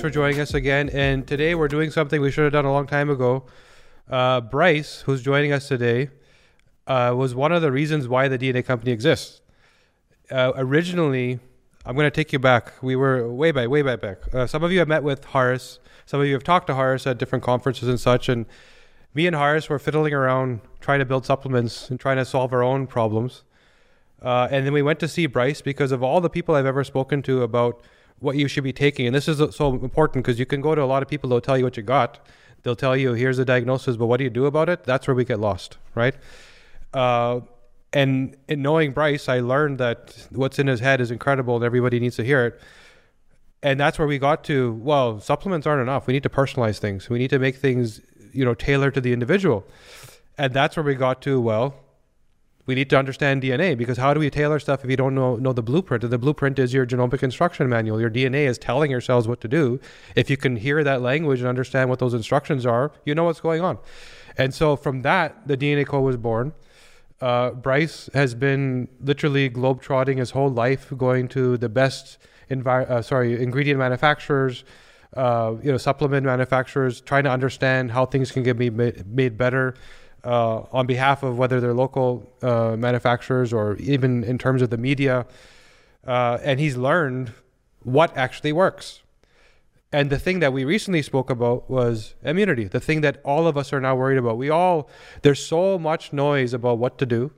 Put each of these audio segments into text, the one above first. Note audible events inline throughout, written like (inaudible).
Thanks for joining us again. And today we're doing something we should have done a long time ago. Uh, Bryce, who's joining us today, uh, was one of the reasons why the DNA company exists. Uh, originally, I'm going to take you back. We were way back, way back back. Uh, some of you have met with Horace. Some of you have talked to Horace at different conferences and such. And me and Horace were fiddling around trying to build supplements and trying to solve our own problems. Uh, and then we went to see Bryce because of all the people I've ever spoken to about what you should be taking. And this is so important because you can go to a lot of people, they'll tell you what you got. They'll tell you, here's the diagnosis, but what do you do about it? That's where we get lost, right? Uh, and in knowing Bryce, I learned that what's in his head is incredible and everybody needs to hear it. And that's where we got to, well, supplements aren't enough. We need to personalize things. We need to make things, you know, tailored to the individual. And that's where we got to, well, we need to understand DNA because how do we tailor stuff if you don't know, know the blueprint? The blueprint is your genomic instruction manual. Your DNA is telling your cells what to do. If you can hear that language and understand what those instructions are, you know what's going on. And so from that, the DNA code was born. Uh, Bryce has been literally globetrotting his whole life, going to the best uh, sorry ingredient manufacturers, uh, you know supplement manufacturers, trying to understand how things can get made, made better uh, on behalf of whether they're local uh, manufacturers or even in terms of the media. Uh, and he's learned what actually works. And the thing that we recently spoke about was immunity, the thing that all of us are now worried about. We all, there's so much noise about what to do.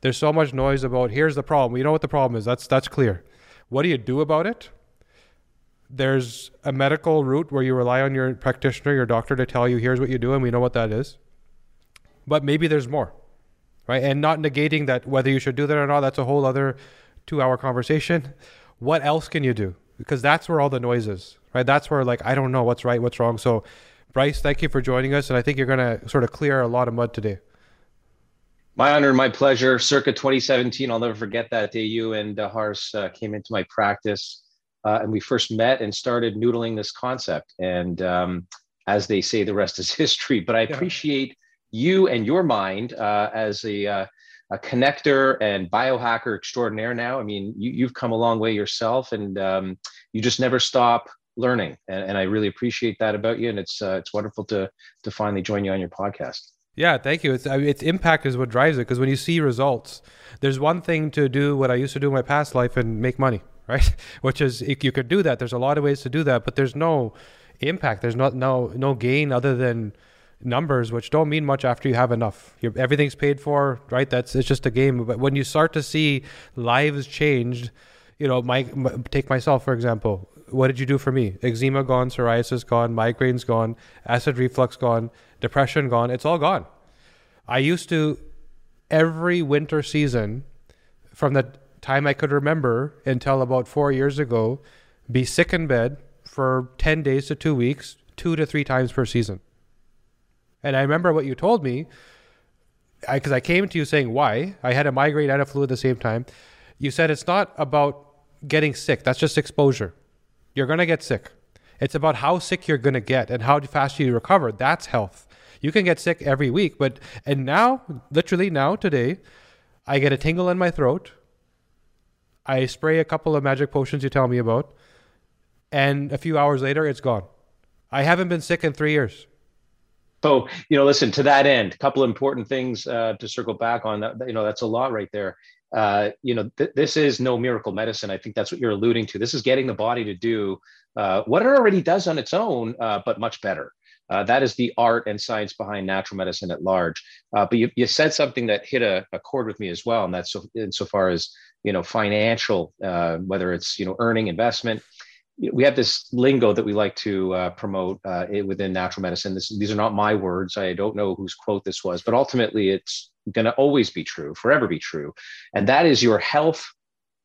There's so much noise about here's the problem. We know what the problem is. That's that's clear. What do you do about it? There's a medical route where you rely on your practitioner, your doctor to tell you here's what you do and we know what that is but maybe there's more, right? And not negating that whether you should do that or not, that's a whole other two hour conversation. What else can you do? Because that's where all the noise is, right? That's where, like, I don't know what's right, what's wrong. So, Bryce, thank you for joining us. And I think you're going to sort of clear a lot of mud today. My honor, my pleasure. Circa 2017, I'll never forget that day you and uh, Hars uh, came into my practice. Uh, and we first met and started noodling this concept. And um, as they say, the rest is (laughs) history. But I yeah. appreciate you and your mind uh, as a, uh, a, connector and biohacker extraordinaire now. I mean, you, have come a long way yourself and um, you just never stop learning. And, and, I really appreciate that about you. And it's, uh, it's wonderful to, to finally join you on your podcast. Yeah, thank you. It's, I mean, its impact is what drives it because when you see results, there's one thing to do what I used to do in my past life and make money, (laughs) right? Which is if you could do that. There's a lot of ways to do that, but there's no impact. There's not no no gain other than numbers, which don't mean much after you have enough. You're, everything's paid for, right? That's it's just a game. But when you start to see lives changed, you know, my, my take myself for example. What did you do for me? Eczema gone, psoriasis gone, migraines gone, acid reflux gone, depression gone. It's all gone. I used to every winter season, from the time I could remember until about four years ago, be sick in bed for ten days to two weeks, two to three times per season and I remember what you told me, because I, I, came to you saying why. I had a migraine and a flu at the same time. You said it's not about getting sick, that's just exposure. You're going to get sick. It's about how sick you're going to get and how fast you recover. That's health. You can get sick every week, but, and now, literally now, today, I get a tingle in my throat. I spray a couple of magic potions you tell me about, and a few hours later, it's gone. I haven't been sick in three years. So, you know, listen to that end, a couple of important things uh, to circle back on. That you know, that's a lot right there. Uh, you know, th- this is no miracle medicine. I think that's what you're alluding to. This is getting the body to do uh, what it already does on its own, uh, but much better. Uh, that is the art and science behind natural medicine at large. Uh, but you, you said something that hit a, a chord with me as well, and that's so insofar as you know financial, whether it's you know earning investment we have this lingo that we like to uh, promote uh, within natural medicine. This, these are not my words. I don't know whose quote this was, but ultimately it's going to always be true, forever be true. And that is your health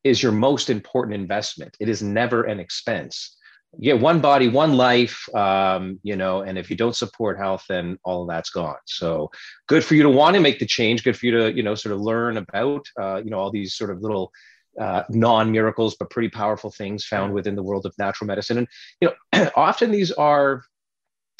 is your most important investment. It is never an expense. You get one body, one life, um, you know, and if you don't support health, then all of that's gone. So good for you to want to make the change. Good for you to, you know, sort of learn about, uh, you know, all these sort of little uh, non miracles, but pretty powerful things found within the world of natural medicine. And you know, (clears throat) often these are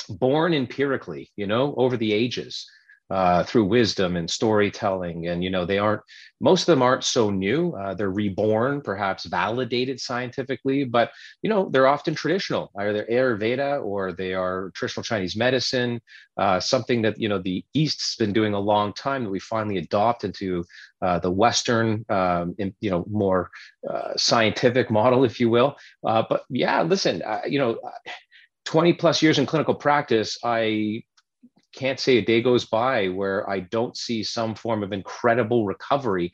born empirically, you know, over the ages. Uh, through wisdom and storytelling. And, you know, they aren't, most of them aren't so new. Uh, they're reborn, perhaps validated scientifically, but, you know, they're often traditional. Either Ayurveda or they are traditional Chinese medicine, uh, something that, you know, the East's been doing a long time that we finally adopt into uh, the Western, um, in, you know, more uh, scientific model, if you will. Uh, but yeah, listen, you know, 20 plus years in clinical practice, I can't say a day goes by where I don't see some form of incredible recovery.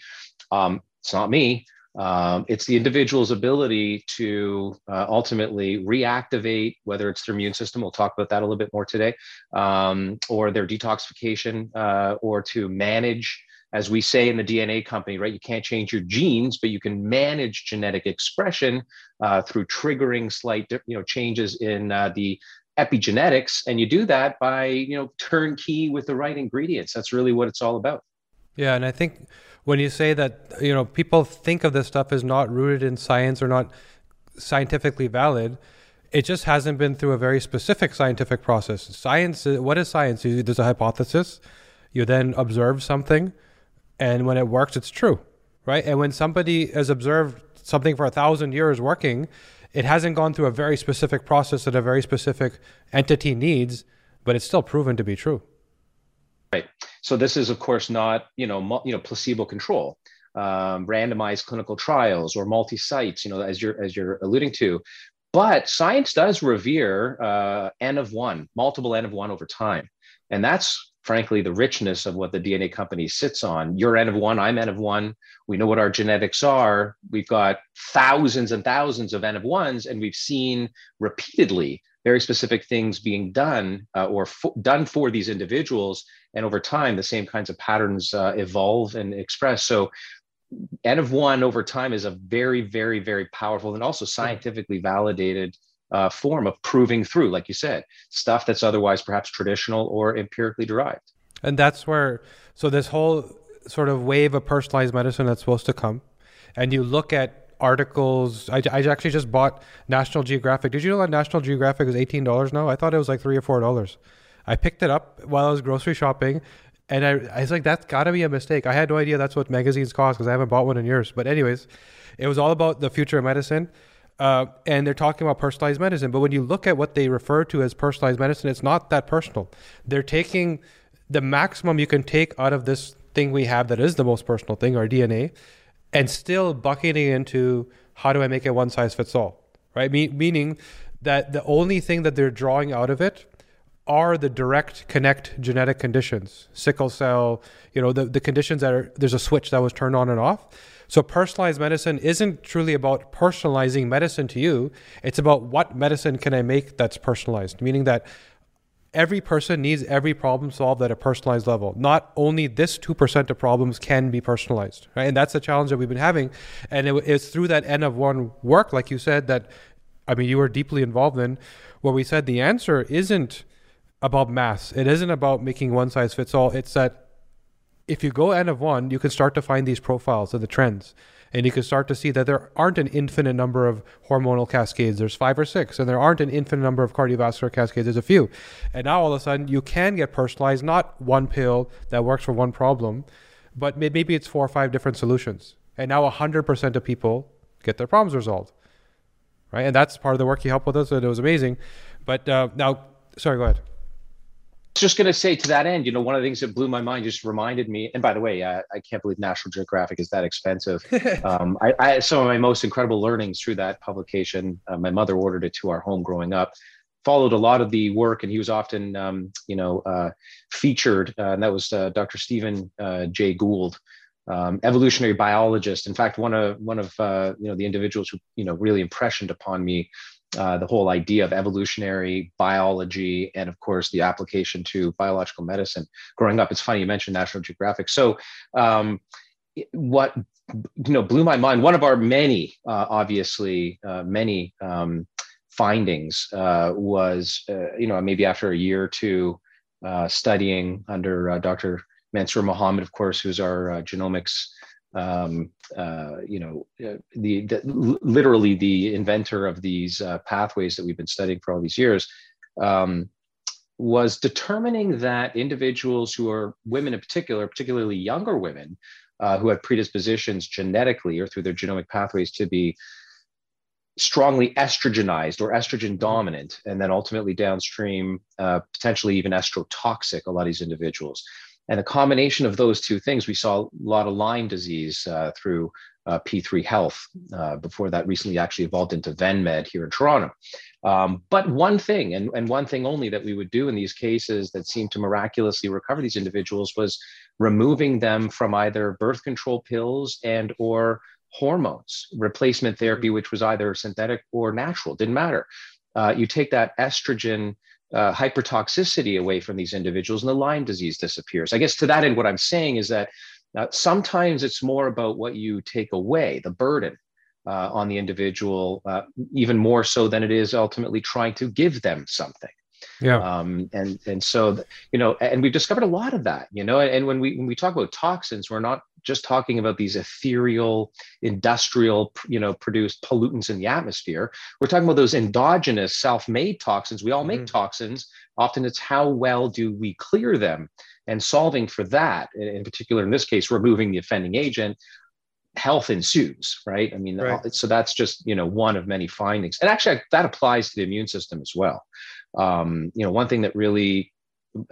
Um, it's not me. Um, it's the individual's ability to uh, ultimately reactivate, whether it's their immune system, we'll talk about that a little bit more today, um, or their detoxification, uh, or to manage, as we say in the DNA company, right? You can't change your genes, but you can manage genetic expression uh, through triggering slight, you know, changes in uh, the epigenetics and you do that by you know turnkey with the right ingredients. That's really what it's all about. Yeah and i think when you say that you know people think of this stuff as not rooted in science or not scientifically valid it just hasn't been through a very specific scientific process. Science what is science? There's a hypothesis. You then observe something and when it works it's true right? And when somebody has observed something for a thousand years working it hasn't gone through a very specific process that a very specific entity needs, but it's still proven to be true. Right. So this is, of course, not you know you know placebo control, um, randomized clinical trials or multi sites. You know, as you're as you're alluding to, but science does revere uh, n of one, multiple n of one over time, and that's frankly the richness of what the DNA company sits on. You're N of one, I'm N of one. We know what our genetics are. We've got thousands and thousands of N of ones, and we've seen repeatedly very specific things being done uh, or done for these individuals. And over time, the same kinds of patterns uh, evolve and express. So N of one over time is a very, very, very powerful and also scientifically validated uh, form of proving through, like you said, stuff that's otherwise perhaps traditional or empirically derived. And that's where, so this whole sort of wave of personalized medicine that's supposed to come, and you look at articles. I, I actually just bought National Geographic. Did you know that National Geographic is eighteen dollars now? I thought it was like three or four dollars. I picked it up while I was grocery shopping, and I, I was like, that's got to be a mistake. I had no idea that's what magazines cost because I haven't bought one in years. But anyways, it was all about the future of medicine. Uh, and they're talking about personalized medicine. But when you look at what they refer to as personalized medicine, it's not that personal. They're taking the maximum you can take out of this thing we have that is the most personal thing, our DNA, and still bucketing into how do I make it one size fits all, right? Me- meaning that the only thing that they're drawing out of it are the direct connect genetic conditions, sickle cell, you know, the, the conditions that are, there's a switch that was turned on and off so personalized medicine isn't truly about personalizing medicine to you. It's about what medicine can I make that's personalized, meaning that every person needs every problem solved at a personalized level. Not only this 2% of problems can be personalized, right? And that's the challenge that we've been having. And it, it's through that N of one work, like you said, that, I mean, you were deeply involved in, where we said the answer isn't about mass. It isn't about making one size fits all. It's that if you go N of one, you can start to find these profiles and the trends. And you can start to see that there aren't an infinite number of hormonal cascades. There's five or six. And there aren't an infinite number of cardiovascular cascades. There's a few. And now all of a sudden, you can get personalized, not one pill that works for one problem, but maybe it's four or five different solutions. And now 100% of people get their problems resolved. Right. And that's part of the work you helped with us. And it was amazing. But uh, now, sorry, go ahead just going to say to that end, you know, one of the things that blew my mind just reminded me. And by the way, I, I can't believe National Geographic is that expensive. (laughs) um, I, I some of my most incredible learnings through that publication. Uh, my mother ordered it to our home growing up. Followed a lot of the work, and he was often, um, you know, uh, featured. Uh, and that was uh, Dr. Stephen uh, Jay Gould, um, evolutionary biologist. In fact, one of one of uh, you know the individuals who you know really impressioned upon me uh, the whole idea of evolutionary biology and of course the application to biological medicine. Growing up it's funny you mentioned national geographic. So um, what you know blew my mind one of our many uh, obviously uh, many um, findings uh, was uh, you know maybe after a year or two studying under dr mansoor mohammed of course who's our genomics um, uh, you know, uh, the, the, literally the inventor of these uh, pathways that we've been studying for all these years. Um, was determining that individuals who are women in particular, particularly younger women, uh, who have predispositions genetically or through their genomic pathways to be strongly estrogenized or estrogen dominant, and then ultimately downstream, uh, potentially even estrotoxic, a lot of these individuals. And the combination of those two things, we saw a lot of Lyme disease uh, through uh, P3 Health uh, before that recently actually evolved into VenMed here in Toronto. Um, but one thing, and, and one thing only that we would do in these cases that seemed to miraculously recover these individuals was removing them from either birth control pills and or hormones, replacement therapy, which was either synthetic or natural, didn't matter. Uh, you take that estrogen uh, hypertoxicity away from these individuals and the Lyme disease disappears. I guess to that end, what I'm saying is that uh, sometimes it's more about what you take away, the burden uh, on the individual, uh, even more so than it is ultimately trying to give them something. Yeah. Um, and and so you know, and we've discovered a lot of that. You know, and when we when we talk about toxins, we're not just talking about these ethereal, industrial, you know, produced pollutants in the atmosphere. We're talking about those endogenous, self-made toxins. We all make mm. toxins. Often, it's how well do we clear them, and solving for that, in particular, in this case, removing the offending agent, health ensues, right? I mean, right. so that's just you know one of many findings, and actually that applies to the immune system as well. Um, you know, one thing that really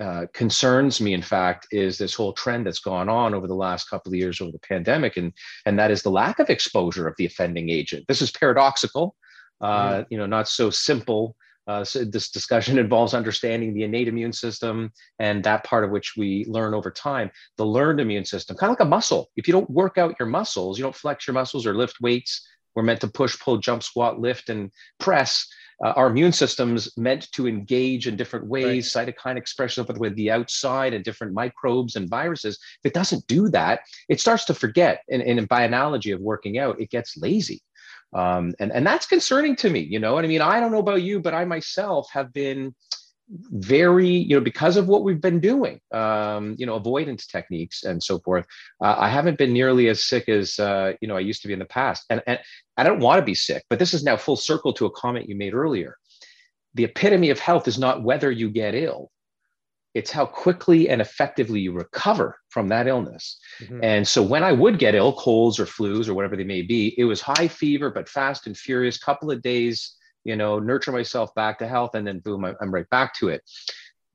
uh, concerns me, in fact, is this whole trend that's gone on over the last couple of years over the pandemic, and and that is the lack of exposure of the offending agent. This is paradoxical, uh, you know, not so simple. Uh, so this discussion (laughs) involves understanding the innate immune system and that part of which we learn over time. The learned immune system, kind of like a muscle. If you don't work out your muscles, you don't flex your muscles or lift weights. We're meant to push, pull, jump, squat, lift, and press uh, our immune system's meant to engage in different ways, right. cytokine expression with the outside and different microbes and viruses. If it doesn't do that, it starts to forget. And, and by analogy of working out, it gets lazy. Um, and, and that's concerning to me. You know what I mean? I don't know about you, but I myself have been very you know because of what we've been doing um, you know avoidance techniques and so forth uh, i haven't been nearly as sick as uh, you know i used to be in the past. And, and i don't want to be sick but this is now full circle to a comment you made earlier. The epitome of health is not whether you get ill it's how quickly and effectively you recover from that illness. Mm-hmm. and so when i would get ill colds or flus or whatever they may be it was high fever but fast and furious couple of days you know, nurture myself back to health, and then boom, I'm right back to it.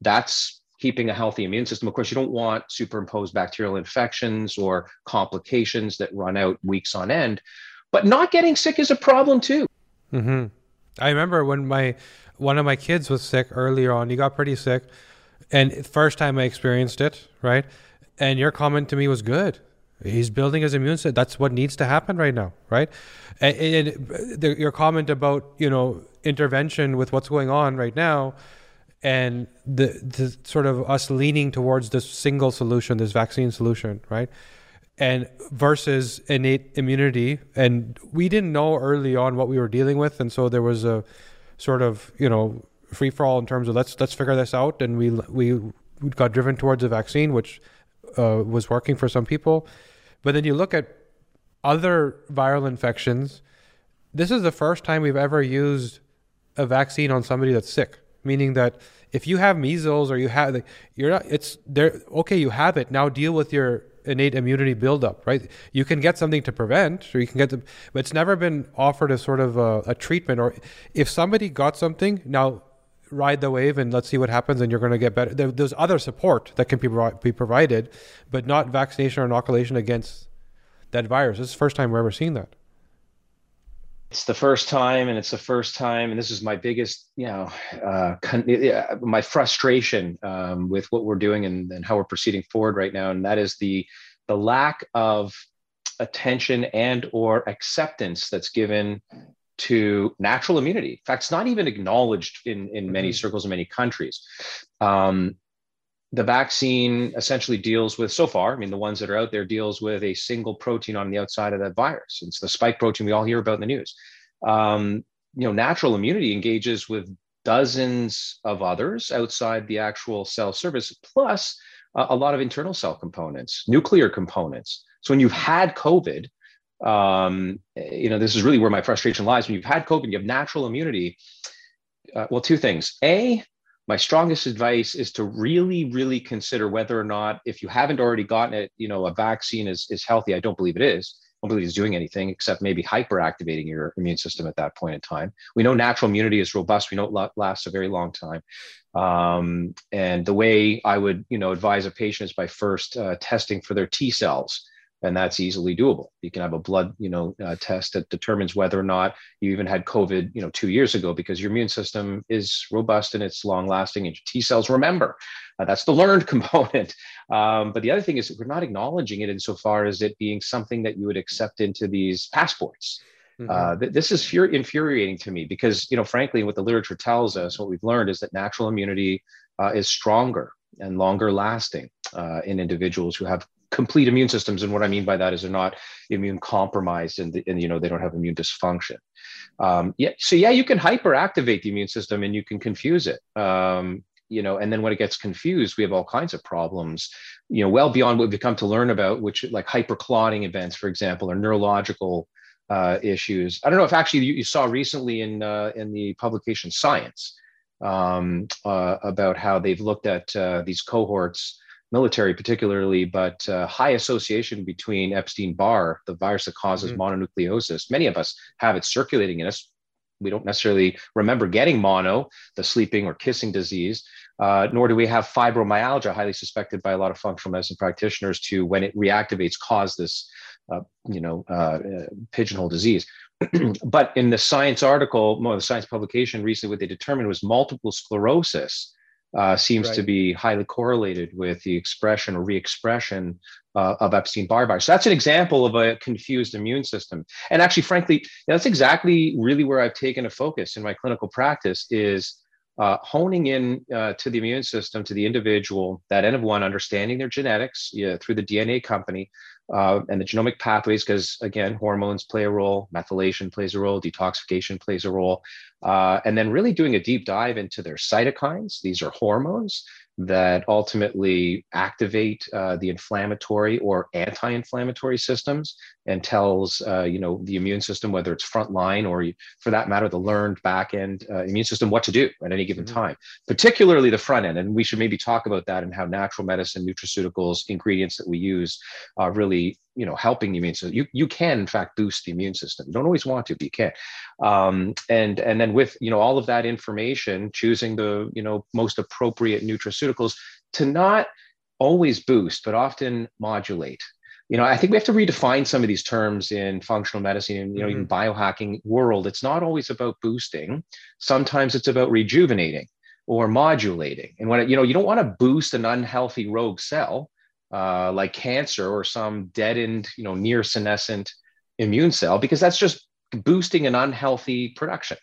That's keeping a healthy immune system. Of course, you don't want superimposed bacterial infections or complications that run out weeks on end, but not getting sick is a problem too. Mm-hmm. I remember when my one of my kids was sick earlier on. He got pretty sick, and first time I experienced it, right? And your comment to me was good. He's building his immune system. That's what needs to happen right now, right? And, and the, your comment about you know intervention with what's going on right now, and the the sort of us leaning towards this single solution, this vaccine solution, right? And versus innate immunity, and we didn't know early on what we were dealing with, and so there was a sort of you know free for all in terms of let's let's figure this out, and we we got driven towards a vaccine, which uh, was working for some people but then you look at other viral infections. This is the first time we've ever used a vaccine on somebody that's sick, meaning that if you have measles or you have, you're not, it's there. Okay, you have it. Now deal with your innate immunity buildup, right? You can get something to prevent, or you can get the, but it's never been offered as sort of a, a treatment. Or if somebody got something, now ride the wave and let's see what happens and you're going to get better. There, there's other support that can be, be provided, but not vaccination or inoculation against that virus. This is the first time we're ever seeing that. It's the first time, and it's the first time, and this is my biggest, you know, uh, con- my frustration um, with what we're doing and, and how we're proceeding forward right now, and that is the the lack of attention and or acceptance that's given to natural immunity. In fact, it's not even acknowledged in, in many mm-hmm. circles in many countries. Um, the vaccine essentially deals with, so far, I mean, the ones that are out there deals with a single protein on the outside of that virus. It's the spike protein we all hear about in the news. Um, you know, natural immunity engages with dozens of others outside the actual cell surface, plus uh, a lot of internal cell components, nuclear components. So when you've had COVID, um, you know, this is really where my frustration lies. When you've had COVID, you have natural immunity. Uh, well, two things. A, my strongest advice is to really, really consider whether or not, if you haven't already gotten it, you know, a vaccine is, is healthy. I don't believe it is. I don't believe it's doing anything except maybe hyperactivating your immune system at that point in time. We know natural immunity is robust. We know it lasts a very long time. Um, and the way I would, you know, advise a patient is by first uh, testing for their T cells and that's easily doable. You can have a blood, you know, uh, test that determines whether or not you even had COVID, you know, two years ago, because your immune system is robust and it's long lasting, and your T cells remember. Uh, that's the (laughs) learned component. Um, but the other thing is we're not acknowledging it insofar as it being something that you would accept into these passports. Mm-hmm. Uh, th- this is fur- infuriating to me because, you know, frankly, what the literature tells us, what we've learned is that natural immunity uh, is stronger and longer lasting uh, in individuals who have complete immune systems. And what I mean by that is they're not immune compromised and, and you know, they don't have immune dysfunction. Um, yeah. So yeah, you can hyperactivate the immune system and you can confuse it. Um, you know, and then when it gets confused, we have all kinds of problems, you know, well beyond what we've come to learn about, which like hyperclotting events, for example, or neurological uh, issues. I don't know if actually you, you saw recently in uh, in the publication Science um, uh, about how they've looked at uh, these cohorts military particularly, but uh, high association between Epstein Barr, the virus that causes mm-hmm. mononucleosis. Many of us have it circulating in us. We don't necessarily remember getting mono, the sleeping or kissing disease, uh, nor do we have fibromyalgia, highly suspected by a lot of functional medicine practitioners to, when it reactivates, cause this, uh, you know, uh, uh, pigeonhole disease. (clears throat) but in the science article, well, the science publication recently, what they determined was multiple sclerosis uh, seems right. to be highly correlated with the expression or re-expression uh, of Epstein-Barr virus. So that's an example of a confused immune system. And actually, frankly, that's exactly really where I've taken a focus in my clinical practice is uh, honing in uh, to the immune system, to the individual, that N of one, understanding their genetics yeah, through the DNA company, uh, and the genomic pathways, because again, hormones play a role, methylation plays a role, detoxification plays a role, uh, and then really doing a deep dive into their cytokines. These are hormones that ultimately activate uh, the inflammatory or anti-inflammatory systems and tells uh, you know the immune system whether it's frontline or for that matter the learned back end uh, immune system what to do at any given mm-hmm. time particularly the front end and we should maybe talk about that and how natural medicine nutraceuticals ingredients that we use are really you know helping the immune system. You, you can in fact boost the immune system. You don't always want to but you can. Um, and and then with you know all of that information choosing the you know most appropriate nutraceuticals to not always boost but often modulate. You know i think we have to redefine some of these terms in functional medicine and you know mm-hmm. even biohacking world. It's not always about boosting. Sometimes it's about rejuvenating or modulating. And when it, you know you don't want to boost an unhealthy rogue cell uh, like cancer or some deadened, you know, near senescent immune cell, because that's just boosting an unhealthy production.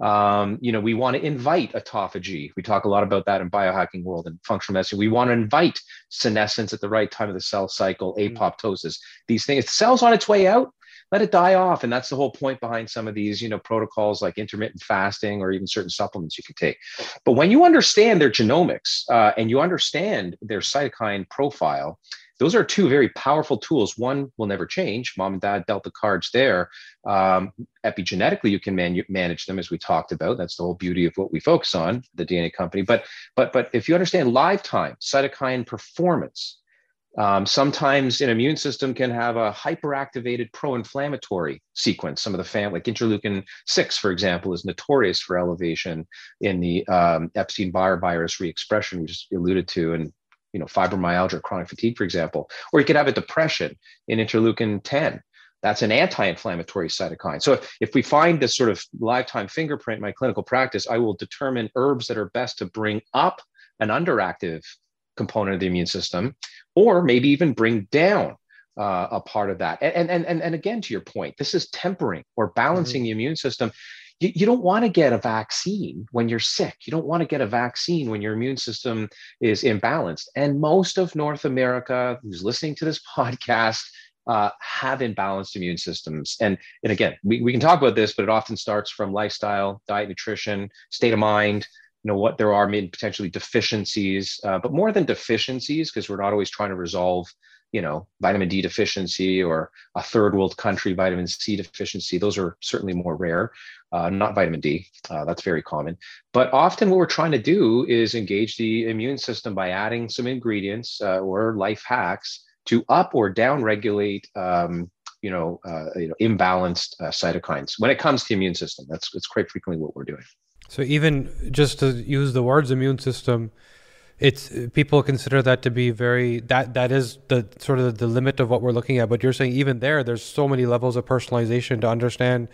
Um, you know, we want to invite autophagy. We talk a lot about that in biohacking world and functional medicine. We want to invite senescence at the right time of the cell cycle, mm. apoptosis. These things, if the cell's on its way out, let it die off. And that's the whole point behind some of these, you know, protocols like intermittent fasting or even certain supplements you can take. But when you understand their genomics uh, and you understand their cytokine profile, those are two very powerful tools. One will never change. Mom and dad dealt the cards there. Um, epigenetically, you can man- manage them, as we talked about. That's the whole beauty of what we focus on, the DNA company. But but but if you understand lifetime cytokine performance, um, sometimes an immune system can have a hyperactivated pro-inflammatory sequence. Some of the family, like interleukin six, for example, is notorious for elevation in the um, Epstein-Barr virus re-expression, we just alluded to, and you know fibromyalgia, chronic fatigue, for example. Or you could have a depression in interleukin 10. That's an anti-inflammatory cytokine. So if, if we find this sort of lifetime fingerprint in my clinical practice, I will determine herbs that are best to bring up an underactive component of the immune system, or maybe even bring down uh, a part of that. And, and, and, and again, to your point, this is tempering or balancing mm-hmm. the immune system. You, you don't want to get a vaccine when you're sick. You don't want to get a vaccine when your immune system is imbalanced. And most of North America who's listening to this (laughs) podcast uh, have imbalanced immune systems. And, and again, we, we can talk about this, but it often starts from lifestyle, diet, nutrition, state of mind, you know what there are maybe potentially deficiencies uh, but more than deficiencies because we're not always trying to resolve you know, vitamin D deficiency or a third world country vitamin C deficiency. Those are certainly more rare, uh, not vitamin D. Uh, that's very common. But often what we're trying to do is engage the immune system by adding some ingredients uh, or life hacks to up or down regulate. Um, you know, uh, you know, imbalanced uh, cytokines when it comes to the immune system. That's that's quite frequently what we're doing. So even just to use the words immune system, it's people consider that to be very that that is the sort of the limit of what we're looking at. But you're saying even there there's so many levels of personalization to understand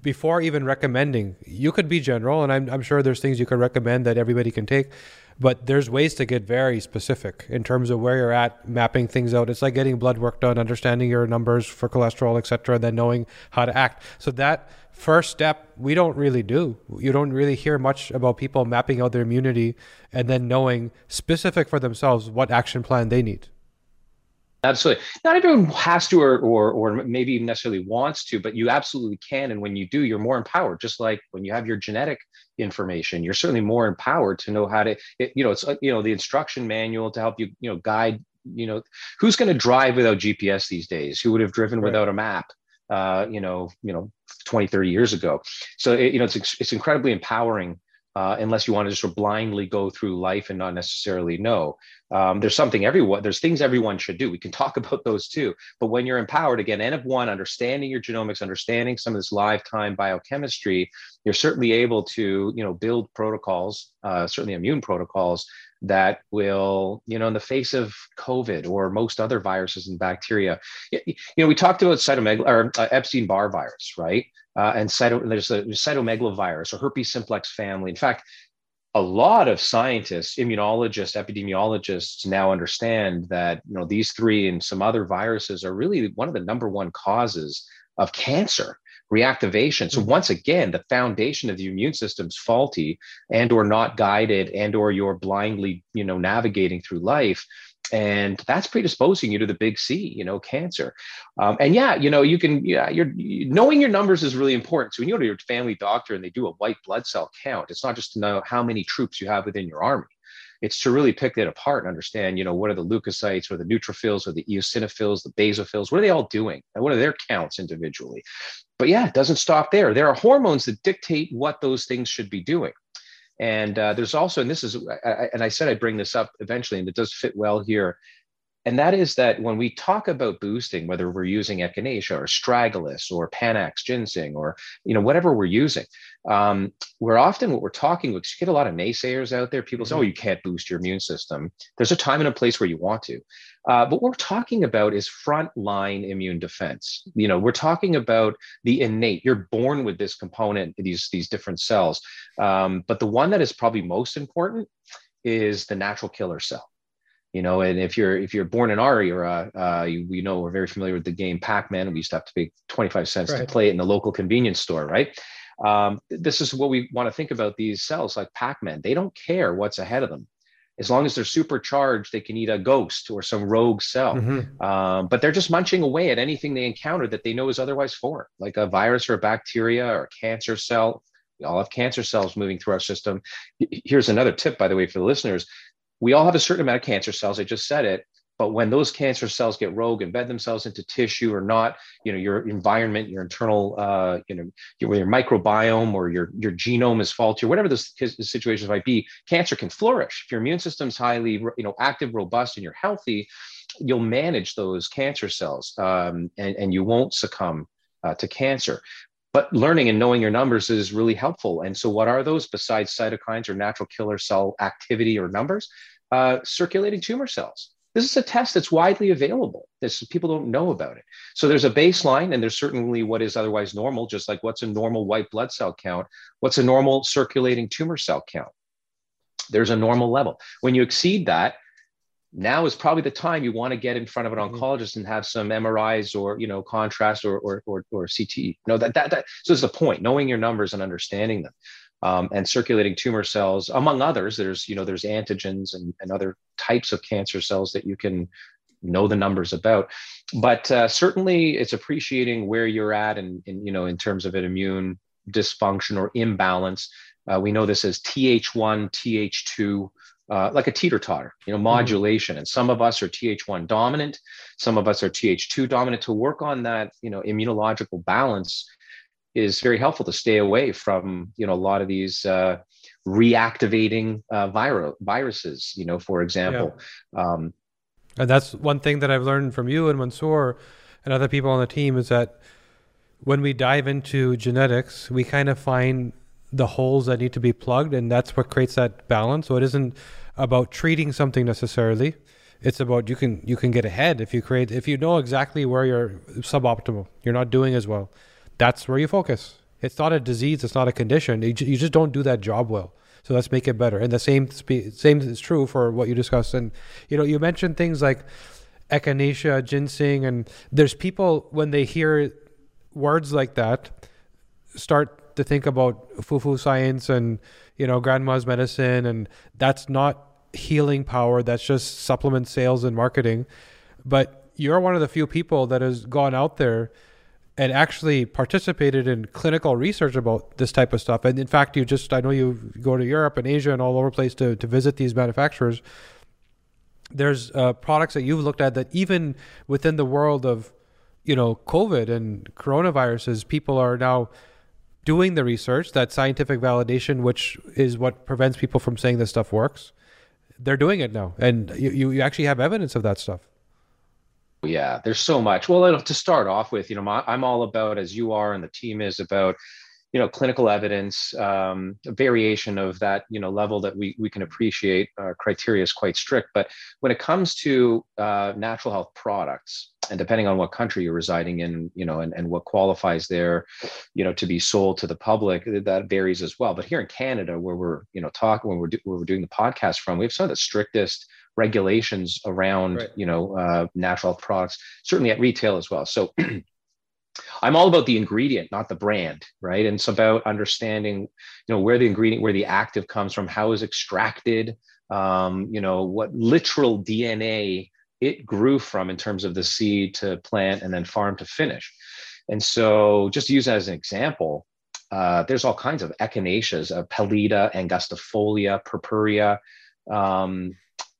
before even recommending. You could be general and I'm, I'm sure there's things you can recommend that everybody can take but there's ways to get very specific in terms of where you're at mapping things out. It's like getting blood work done understanding your numbers for cholesterol etc And then knowing how to act. So that first step we don't really do. You don't really hear much about people mapping out their immunity and then knowing specific for themselves what action plan they need. Absolutely. Not everyone has to or, or or maybe even necessarily wants to, but you absolutely can. And when you do, you're more empowered. Just like when you have your genetic information, you're certainly more empowered to know how to, it, you know, it's you know the instruction manual to help you, you know, guide. You know, who's going to drive without GPS these days? Who would have driven right. without a map? Uh, you know, you know, 20, 30 years ago. So, it, you know, it's, it's incredibly empowering uh, unless you want to just sort of blindly go through life and not necessarily know. Um, there's something everyone, there's things everyone should do. We can (laughs) talk about those too. But when you're empowered, again, N of one, understanding your genomics, understanding some of this lifetime biochemistry, you're certainly able to, you know, build protocols, uh, certainly immune protocols that will, you know, in the face of COVID or most other viruses and bacteria, you know, we talked about cytomegalo or uh, Epstein-Barr virus, right? Uh, and cyto, there's a cytomegalovirus or herpes simplex family. In fact, a lot of scientists, immunologists, epidemiologists now understand that you know these three and some other viruses are really one of the number one causes of cancer reactivation so mm-hmm. once again the foundation of the immune system's faulty and or not guided and or you're blindly you know navigating through life and that's predisposing you to the big C, you know, cancer. Um, and yeah, you know, you can, yeah, you're knowing your numbers is really important. So when you go to your family doctor and they do a white blood cell count, it's not just to know how many troops you have within your army. It's to really pick it apart and understand, you know, what are the leukocytes or the neutrophils or the eosinophils, the basophils, what are they all doing? And what are their counts individually? But yeah, it doesn't stop there. There are hormones that dictate what those things should be doing. And uh, there's also, and this is, I, and I said I'd bring this up eventually, and it does fit well here. And that is that when we talk about boosting, whether we're using echinacea or astragalus or panax ginseng or you know whatever we're using, um, we're often what we're talking with. You get a lot of naysayers out there. People say, "Oh, you can't boost your immune system." There's a time and a place where you want to, uh, but what we're talking about is frontline immune defense. You know, we're talking about the innate. You're born with this component, these these different cells, um, but the one that is probably most important is the natural killer cell you know and if you're if you're born in our era uh, you, you know we're very familiar with the game pac-man we used to have to pay 25 cents right. to play it in the local convenience store right um, this is what we want to think about these cells like pac-man they don't care what's ahead of them as long as they're supercharged they can eat a ghost or some rogue cell mm-hmm. um, but they're just munching away at anything they encounter that they know is otherwise foreign like a virus or a bacteria or a cancer cell we all have cancer cells moving through our system here's another tip by the way for the listeners we all have a certain amount of cancer cells. I just said it. But when those cancer cells get rogue, embed themselves into tissue or not, you know, your environment, your internal, uh, you know, your, your microbiome or your, your genome is faulty or whatever the situations might be, cancer can flourish. If your immune system's highly, you know, active, robust, and you're healthy, you'll manage those cancer cells um, and, and you won't succumb uh, to cancer but learning and knowing your numbers is really helpful. And so, what are those besides cytokines or natural killer cell activity or numbers? Uh, circulating tumor cells. This is a test that's widely available. This people don't know about it. So there's a baseline, and there's certainly what is otherwise normal, just like what's a normal white blood cell count, what's a normal circulating tumor cell count. There's a normal level. When you exceed that, now is probably the time you want to get in front of an mm-hmm. oncologist and have some MRIs or you know contrast or or or, or CT. No, that that that. So it's the point. Knowing your numbers and understanding them, um, and circulating tumor cells, among others. There's you know there's antigens and, and other types of cancer cells that you can know the numbers about. But uh, certainly, it's appreciating where you're at and you know in terms of an immune dysfunction or imbalance. Uh, we know this as Th1, Th2 uh, like a teeter totter, you know, mm-hmm. modulation. Mm-hmm. And some of us are Th1 dominant, some of us are Th2 dominant. To work on that, you know, immunological balance is very helpful to stay away from, you know, a lot of these uh, reactivating uh, viral viruses. You know, for example. Yeah. Um, and that's one thing that I've learned from you and Mansoor and other people on the team is that when we dive into genetics, we kind of find the holes that need to be plugged, and that's what creates that balance. So it isn't about treating something necessarily. It's about you can you can get ahead if you create if you know exactly where you're suboptimal, you're not doing as well. That's where you focus. It's not a disease. It's not a condition. You, you just don't do that job well. So let's make it better. And the same same is true for what you discussed. And you know, you mentioned things like echinacea, ginseng, and there's people when they hear words like that start to think about foo-foo science and you know grandma's medicine, and that's not healing power. That's just supplement sales and marketing. But you're one of the few people that has gone out there and actually participated in clinical research about this type of stuff. And in fact, you just, I know you go to Europe and Asia and all over place to, to visit these manufacturers. There's uh, products that you've looked at that even within the world of, you know, COVID and coronaviruses, people are now doing the research, that scientific validation, which is what prevents people from saying this stuff works. They're doing it now. And you, you actually have evidence of that stuff. Yeah, there's so much. Well, to start off with, you know, my, I'm all about, as you are, and the team is about, you know, clinical evidence, um, variation of that, you know, level that we we can appreciate. Our criteria is quite strict, but when it comes to uh, natural health products, and depending on what country you're residing in, you know, and, and what qualifies there, you know, to be sold to the public, that varies as well. But here in Canada, where we're, you know, talking when we're do, where we're doing the podcast from, we have some of the strictest regulations around right. you know uh, natural products certainly at retail as well. So (clears throat) i'm all about the ingredient not the brand right? And it's about understanding you know where the ingredient where the active comes from how is extracted um, you know what literal dna it grew from in terms of the seed to plant and then farm to finish. And so just to use that as an example uh, there's all kinds of echinaceas, uh, Pallida, Angustifolia, Purpurea, um,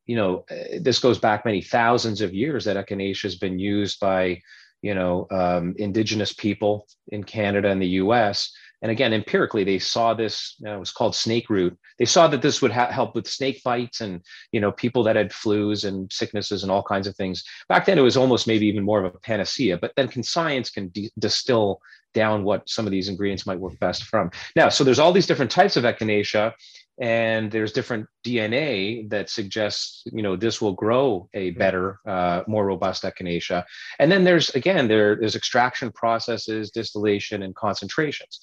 you know, uh, this goes back many thousands of years that echinacea has been used by, you know, um, indigenous people in Canada and the U.S. And again, empirically, they saw this. You know, it was called snake root. They saw that this would ha- help with snake bites and you know people that had flus and sicknesses and all kinds of things. Back then, it was almost maybe even more of a panacea. But then, can science can de- distill down what some of these ingredients might work best from? Now, so there's all these different types of echinacea, and there's different DNA that suggests you know this will grow a better, uh, more robust echinacea. And then there's again there there's extraction processes, distillation, and concentrations.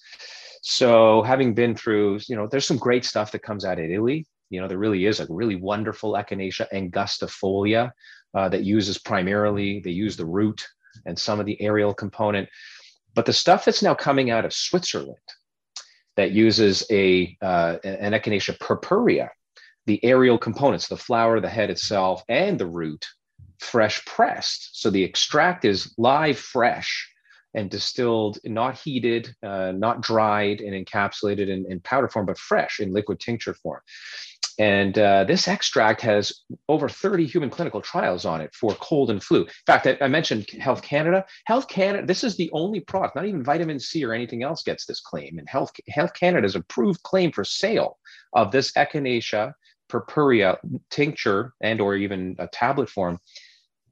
So having been through, you know, there's some great stuff that comes out of Italy. You know, there really is a really wonderful echinacea angustifolia uh, that uses primarily they use the root and some of the aerial component. But the stuff that's now coming out of Switzerland, that uses a uh, an echinacea purpurea, the aerial components, the flower, the head itself, and the root, fresh pressed. So the extract is live, fresh, and distilled, not heated, uh, not dried and encapsulated in, in powder form, but fresh in liquid tincture form. And uh, this extract has over 30 human clinical trials on it for cold and flu. In fact, I, I, mentioned Health Canada. Health Canada, this is the only product, not even vitamin C or anything else gets this claim. And Health, Health Canada's approved claim for sale of this echinacea purpurea tincture and or even a tablet form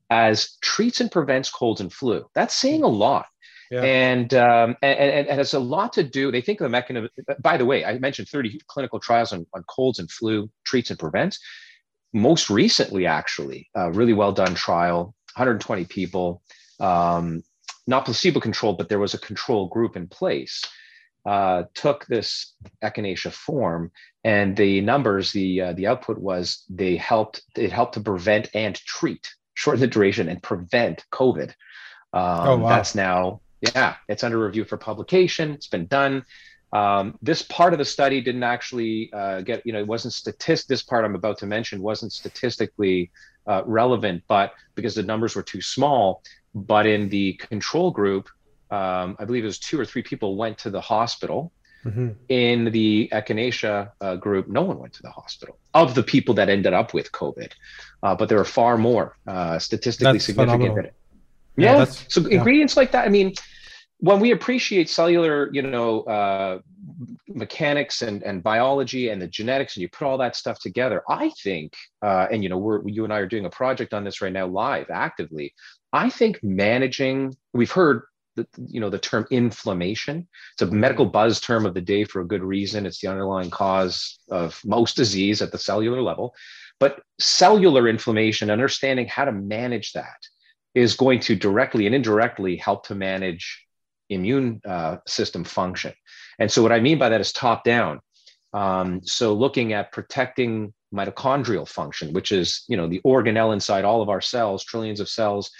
as treats and prevents colds and flu. That's saying a lot. Yeah. And, um, and, and, and it's a lot to do. They think of the mechanism. By the way, I mentioned 30 clinical trials on, on colds and flu treats and prevents. Most recently, actually, a really well done trial, 120 people, um, not placebo controlled, but there was a control group in place. Uh, took this echinacea form, and the numbers, the uh, the output was they helped. It helped to prevent and treat, shorten the duration, and prevent COVID. Um, oh, wow. That's now yeah, it's under review for publication. It's been done. Um, this part of the study didn't actually uh, get, you know, it wasn't statist. This part I'm about to mention wasn't statistically uh, relevant, but because the numbers were too small. But in the control group, um, I believe it was two or three people went to the hospital Mm-hmm. In the echinacea uh, group, no one went to the hospital of the people that ended up with COVID, uh, but there are far more uh, statistically that's significant. That, yeah, yeah so yeah. ingredients like that. I mean, when we appreciate cellular, you know, uh, mechanics and, and biology and the genetics, and you put all that stuff together, I think, uh, and you know, we're you and I are doing a project on this right now, live, actively. I think managing. We've heard the, you know the term inflammation it's a medical buzz term of the day for a good reason it's the underlying cause of most disease at the cellular level but cellular inflammation understanding how to manage that is going to directly and indirectly help to manage immune uh, system function and so what i mean by that is top down um, so looking at protecting mitochondrial function which is you know the organelle inside all of our cells trillions of cells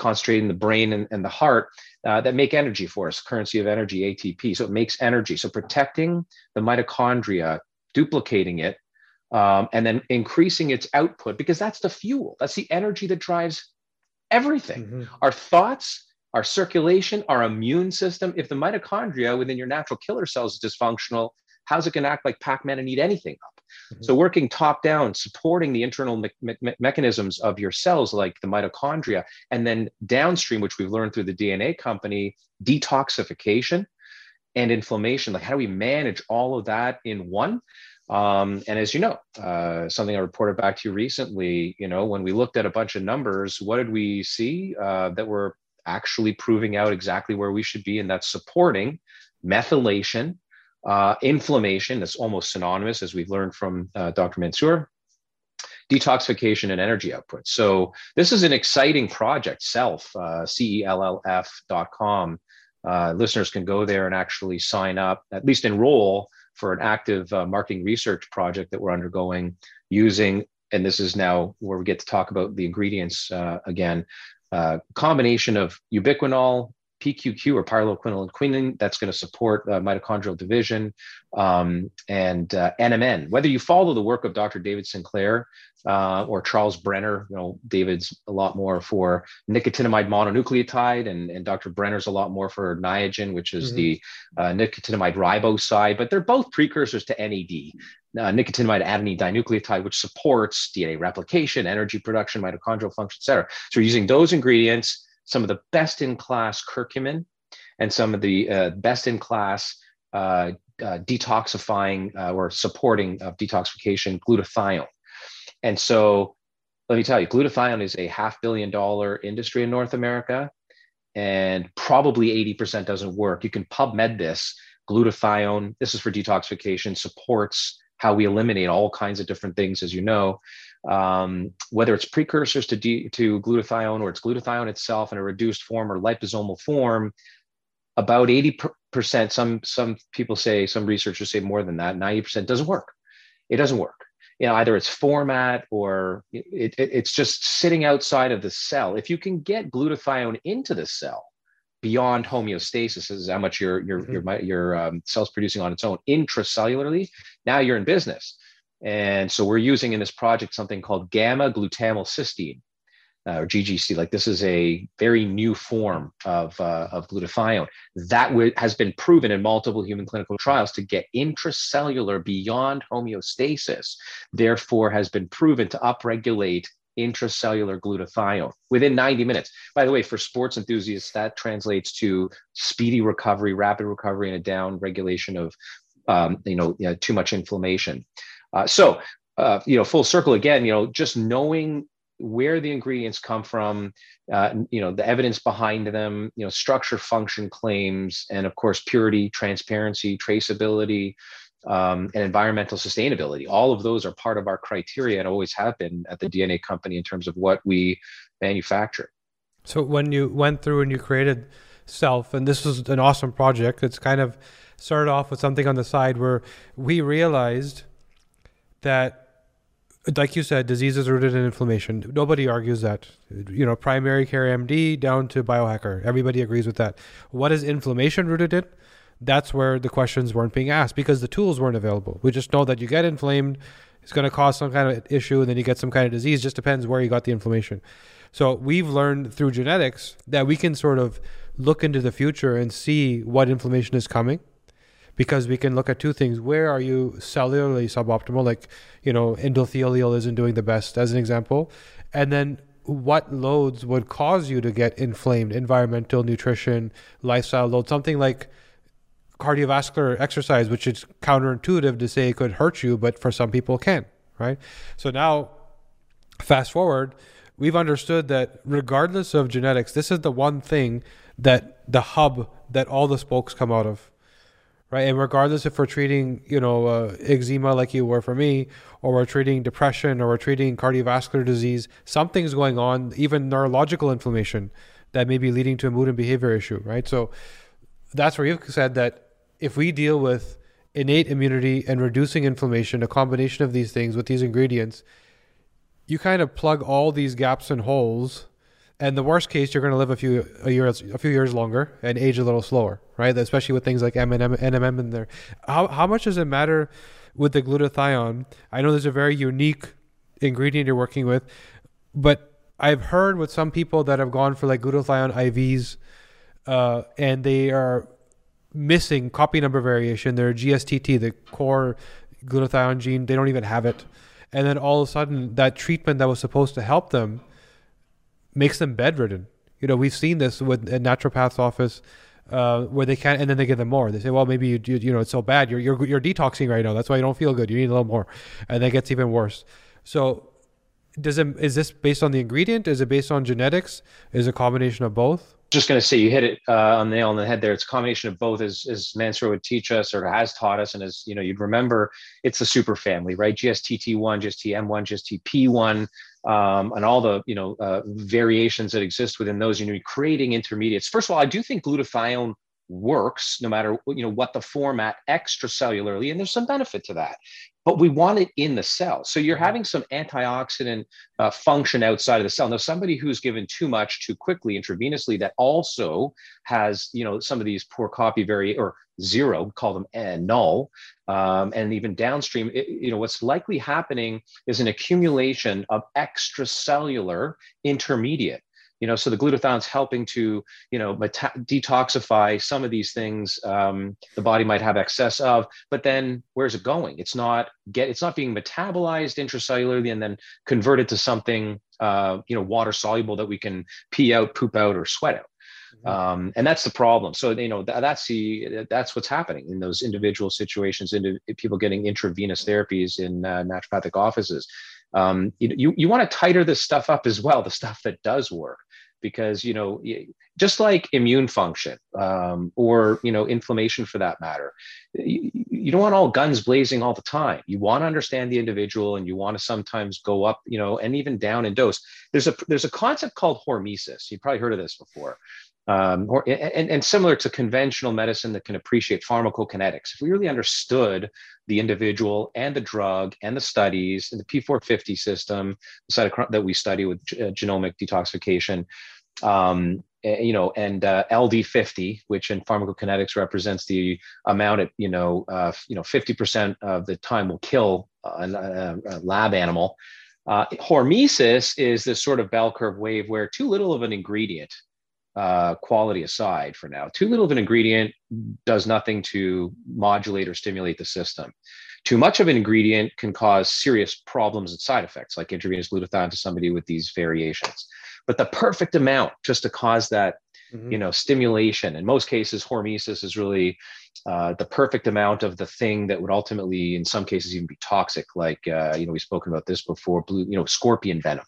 concentrated in the brain and, and the heart uh, that make energy for us, currency of energy, ATP. So it makes energy. So protecting the mitochondria, duplicating it, um, and then increasing its output because that's the fuel. That's the energy that drives everything. Mm-hmm. Our thoughts, our circulation, our immune system. If the mitochondria within your natural killer cells is dysfunctional, how's it going to act like Pac-Man and eat anything up? Mm-hmm. So working top down, supporting the internal me- me- mechanisms of your cells, like the mitochondria, and then downstream, which we've learned through the DNA company, detoxification and inflammation. Like how do we manage all of that in one? Um, and as you know, uh, something I reported back to you recently, you know, when we looked at a bunch of numbers, what did we see uh, that were actually proving out exactly where we should be? And that's supporting methylation uh, inflammation, that's almost synonymous, as we've learned from uh, Dr. Mansoor, detoxification and energy output. So this is an exciting project, Cellf, uh, C-E-L-L-F.com. Uh, listeners can go there and actually sign up, at least enroll for an active uh, marketing research project that we're undergoing using, and this is now where we get to talk about the ingredients uh, again, uh, combination of ubiquinol, PQQ or pyrroloquinoline quinone that's going to support uh, mitochondrial division um, and uh, NMN. Whether you follow the work of Dr. David Sinclair uh, or Charles Brenner, you know, David's a lot more for nicotinamide mononucleotide and, and Dr. Brenner's a lot more for Niagen, which is mm-hmm. the uh, nicotinamide riboside, but they're both precursors to NAD. Uh, nicotinamide adenine dinucleotide, which supports DNA replication, energy production, mitochondrial function, et cetera. So using those ingredients some of the best in class curcumin and some of the uh, best in class uh, uh, detoxifying uh, or supporting of detoxification glutathione. And so let me tell you, glutathione is a half billion dollar industry in North America, and probably 80% doesn't work. You can PubMed this. Glutathione, this is for detoxification, supports how we eliminate all kinds of different things, as you know um, whether it's precursors to, D, to glutathione or it's glutathione itself in a reduced form or liposomal form, about 80%, some, some people say, some researchers say more than that, 90% doesn't work. It doesn't work. You know, either it's format or it, it, it's just sitting outside of the cell. If you can get glutathione into the cell, beyond homeostasis is how much your your mm-hmm. your your um, cells producing on its own intracellularly. Now you're in business. And so we're using in this project something called gamma glutamylcysteine, uh, or GGC. Like this is a very new form of, uh, of glutathione that w- has been proven in multiple human clinical trials to get intracellular beyond homeostasis, therefore has been proven to upregulate intracellular glutathione within 90 minutes. By the way, for sports enthusiasts, that translates to speedy recovery, rapid recovery, and a down regulation of um, you know, you know, too much inflammation. Uh, so, uh, you know, full circle again, you know, just knowing where the ingredients come from, uh, you know, the evidence behind them, you know, structure function claims, and of course, purity, transparency, traceability, um, and environmental sustainability. All of those are part of our criteria and always have been at the DNA company in terms of what we manufacture. So when you went through and you created Cellf, and this was an awesome project, it's kind of started off with something on the side where we realized that like you said, disease is rooted in inflammation. Nobody argues that. You know, primary care MD down to biohacker. Everybody agrees with that. What is inflammation rooted in? That's where the questions weren't being asked because the tools weren't available. We just know that you get inflamed, it's going to cause some kind of issue, and then you get some kind of disease. Just depends where you got the inflammation. So we've learned through genetics that we can sort of look into the future and see what inflammation is coming because we can look at two things. Where are you cellularly suboptimal? Like, you know, endothelial isn't doing the best, as an example. And then what loads would cause you to get inflamed? Environmental, nutrition, lifestyle load, something like cardiovascular exercise, which is counterintuitive to say it could hurt you, but for some people can, right? So now, fast forward, we've understood that regardless of genetics, this is the one thing that the hub that all the spokes come out of right? And regardless if we're treating, you know, uh, eczema like you were for me, or we're treating depression, or we're treating cardiovascular disease, something's going on, even neurological inflammation that may be leading to a mood and behavior issue, right? So that's where you've said that if we deal with innate immunity and reducing inflammation, a combination of these things with these ingredients, you kind of plug all these gaps and holes and the worst case, you're going to live a few a years a few years longer and age a little slower, right? Especially with things like NMN in there. How how much does it matter with the glutathione? I know there's a very unique ingredient you're working with, but I've heard with some people that have gone for like glutathione IVs, uh, and they are missing copy number variation. Their GSTT, the core glutathione gene, they don't even have it, and then all of a sudden that treatment that was supposed to help them makes them bedridden. You know, we've seen this with a naturopath's office uh, where they can't, and then they give them more. They say, well, maybe you, you, you know, it's so bad. You're, you're, you're detoxing right now. That's why you don't feel good. You need a little more. And that gets even worse. So does it, is this based on the ingredient? Is it based on genetics? Is it a combination of both? Just going to say you hit it uh, on the nail on the head there. It's a combination of both, as as Mansoor would teach us or has taught us, and as you know, you'd remember, it's the super family, right? GSTT1, GSTM1, GSTP1, um, and all the you know uh, variations that exist within those. You know, creating intermediates. First of all, I do think glutathione works no matter you know what the format extracellularly, and there's some benefit to that but we want it in the cell. So you're mm-hmm. having some antioxidant uh, function outside of the cell. Now, somebody who's given too much too quickly intravenously that also has, you know, some of these poor copy very or zero, call them N, null, um, and even downstream, it, you know, what's likely happening is an accumulation of extracellular intermediate you know so the glutathione's helping to you know meta- detoxify some of these things um, the body might have excess of but then where's it going? It's not get it's not being metabolized intracellularly and then converted to something uh, you know water soluble that we can pee out poop out or sweat out. Mm-hmm. um, and that's the problem. So you know th- that's the that's what's happening in those individual situations into people getting intravenous therapies in uh, naturopathic offices. Um, you, you, you want to tighter this stuff up as well the stuff that does work because you know just like immune function um, or you know inflammation for that matter you, you, don't want all guns blazing all the time. You want to understand the individual and you want to sometimes go up you know and even down in dose. There's a there's a concept called hormesis. You've probably heard of this before um, or, and, and similar to conventional medicine that can appreciate pharmacokinetics if we really understood the individual and the drug and the studies and the P450 system, the cytochrome that we study with uh, genomic detoxification, um, you know, and uh, LD50, which in pharmacokinetics represents the amount at, you know, uh, you know, 50% of the time will kill a, a, a lab animal. Uh, hormesis is this sort of bell curve wave where too little of an ingredient uh, quality aside for now. Too little of an ingredient does nothing to modulate or stimulate the system. Too much of an ingredient can cause serious problems and side effects, like intravenous glutathione to somebody with these variations. But the perfect amount just to cause that, mm-hmm. you know, stimulation. In most cases, hormesis is really uh, the perfect amount of the thing that would ultimately, in some cases, even be toxic. Like, uh, you know, we've spoken about this before. Blue, you know, scorpion venom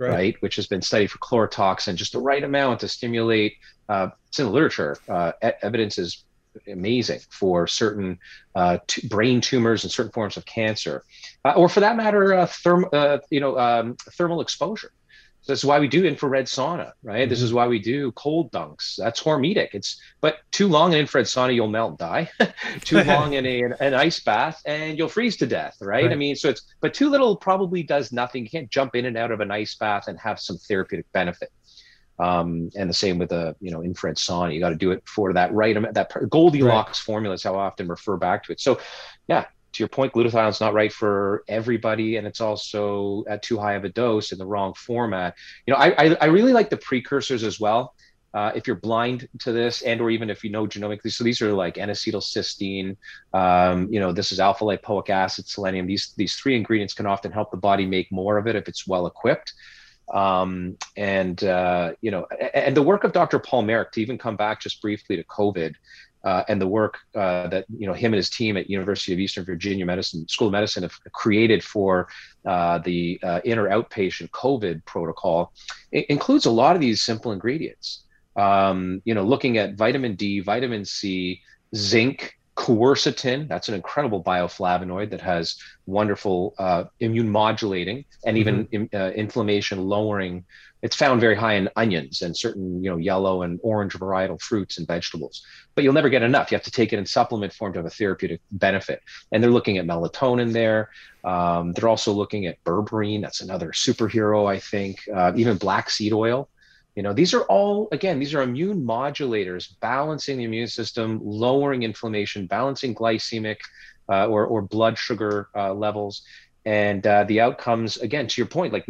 right. right. which has been studied for chlorotoxin, just the right amount to stimulate. Uh, it's in the literature. Uh, evidence is amazing for certain uh, t- brain tumors and certain forms of cancer, uh, or for that matter, uh, therm- uh, you know, um, thermal exposure. So this is why we do infrared sauna, right? Mm-hmm. This is why we do cold dunks. That's hormetic. It's but too long in infrared sauna, you'll melt and die. (laughs) too (laughs) long in a, an ice bath, and you'll freeze to death, right? right? I mean, so it's but too little probably does nothing. You can't jump in and out of an ice bath and have some therapeutic benefit. Um, and the same with a you know infrared sauna. You got to do it for that right amount. That Goldilocks right. formula is how I often refer back to it. So, yeah, to your point, glutathione is not right for everybody, and it's also at too high of a dose in the wrong format. You know, I I, I really like the precursors as well. uh, if you're blind to this and or even if you know genomically so these are like n-acetylcysteine um, you know this is alpha lipoic acid selenium these these three ingredients can often help the body make more of it if it's well equipped um, and uh, you know and the work of dr paul Marik to even come back just briefly to covid uh, and the work uh, that you know him and his team at University of Eastern Virginia Medicine School of Medicine have created for uh, the uh, inner outpatient COVID protocol includes a lot of these simple ingredients um, you know, looking at vitamin D, vitamin C, zinc, quercetin. That's an incredible bioflavonoid that has wonderful uh, immune modulating and even mm-hmm. uh, inflammation lowering. It's found very high in onions and certain, you know, yellow and orange varietal fruits and vegetables. But you'll never get enough. You have to take it in supplement form to have a therapeutic benefit. And they're looking at melatonin there. Um, they're also looking at berberine. That's another superhero, I think. Uh, even black seed oil you know, these are all, again, these are immune modulators, balancing the immune system, lowering inflammation, balancing glycemic uh, or, or blood sugar uh, levels. And uh, the outcomes, again, to your point, like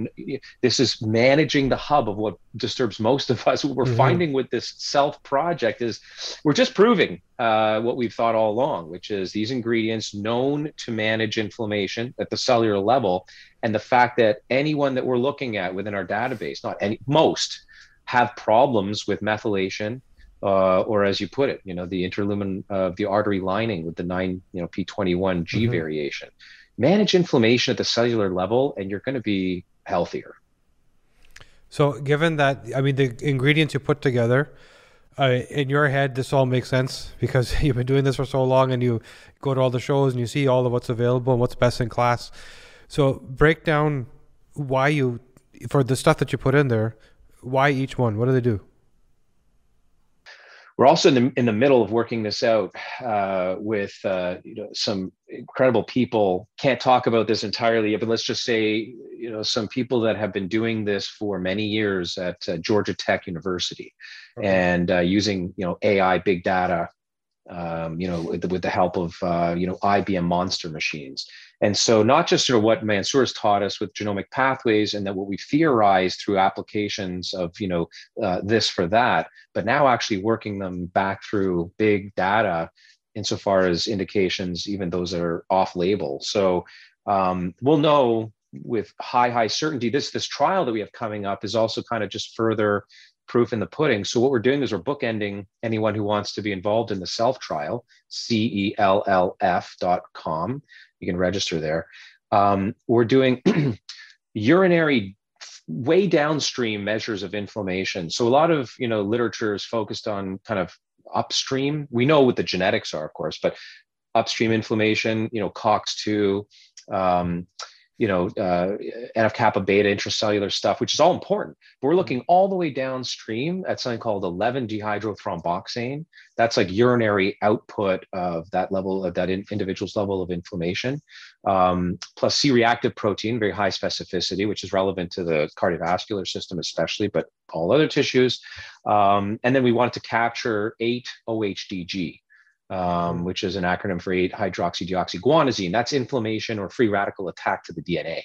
this is managing the hub of what disturbs most of us. What we're mm-hmm. finding with this Cellf project is we're just proving uh, what we've thought all along, which is these ingredients known to manage inflammation at the cellular level. And the fact that anyone that we're looking at within our database, not any, most, have problems with methylation, uh, or as you put it, you know, the interlumen of the artery lining with the nine, you know, P21G mm-hmm. variation. Manage inflammation at the cellular level, and you're going to be healthier. So, given that, I mean, the ingredients you put together, uh, in your head, this all makes sense because (laughs) you've been doing this for so long, and you go to all the shows and you see all of what's available and what's best in class. So, break down why you, for the stuff that you put in there, why each one? What do they do? We're also in the in the middle of working this out uh, with uh, you know some incredible people. Can't talk about this entirely, but let's just say you know some people that have been doing this for many years at uh, Georgia Tech University, okay. and uh, using you know AI, big data, um, you know, with the, with the help of uh, you know IBM monster machines. And so, not just sort of what Mansoor has taught us with genomic pathways, and that what we theorized through applications of you know uh, this for that, but now actually working them back through big data, insofar as indications, even those that are off-label. So um, we'll know with high high certainty. This this trial that we have coming up is also kind of just further proof in the pudding. So what we're doing is we're bookending anyone who wants to be involved in the Cellf trial, C You can register there. Um, we're doing (clears throat) urinary way downstream measures of inflammation. So a lot of you know literature is focused on kind of upstream. We know what the genetics are, of course, but upstream inflammation, you know, COX2, um, you know, uh, NF kappa beta intracellular stuff, which is all important. But we're looking all the way downstream at something called 11 dehydrothromboxane. That's like urinary output of that level of that in, individual's level of inflammation, um, plus C-reactive protein, very high specificity, which is relevant to the cardiovascular system especially, but all other tissues. Um, and then we wanted to capture 8-OHDG um, which is an acronym for 8 hydroxydeoxyguanosine. That's inflammation or free radical attack to the DNA.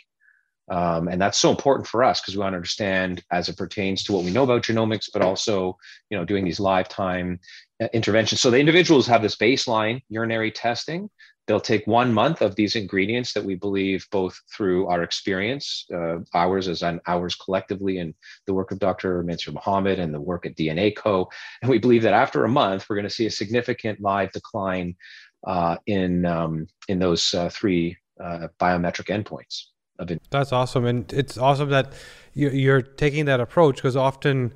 Um, and that's so important for us because we want to understand as it pertains to what we know about genomics, but also, you know, doing these lifetime uh, interventions. So the individuals have this baseline urinary testing they'll take one month of these ingredients that we believe both through our experience uh, ours as on ours collectively and the work of dr mansoor mohammed and the work at dna co. And we believe that after a month we're going to see a significant live decline uh, in um, in those uh, three uh, biometric endpoints of that's awesome. And it's awesome that you're taking that approach because often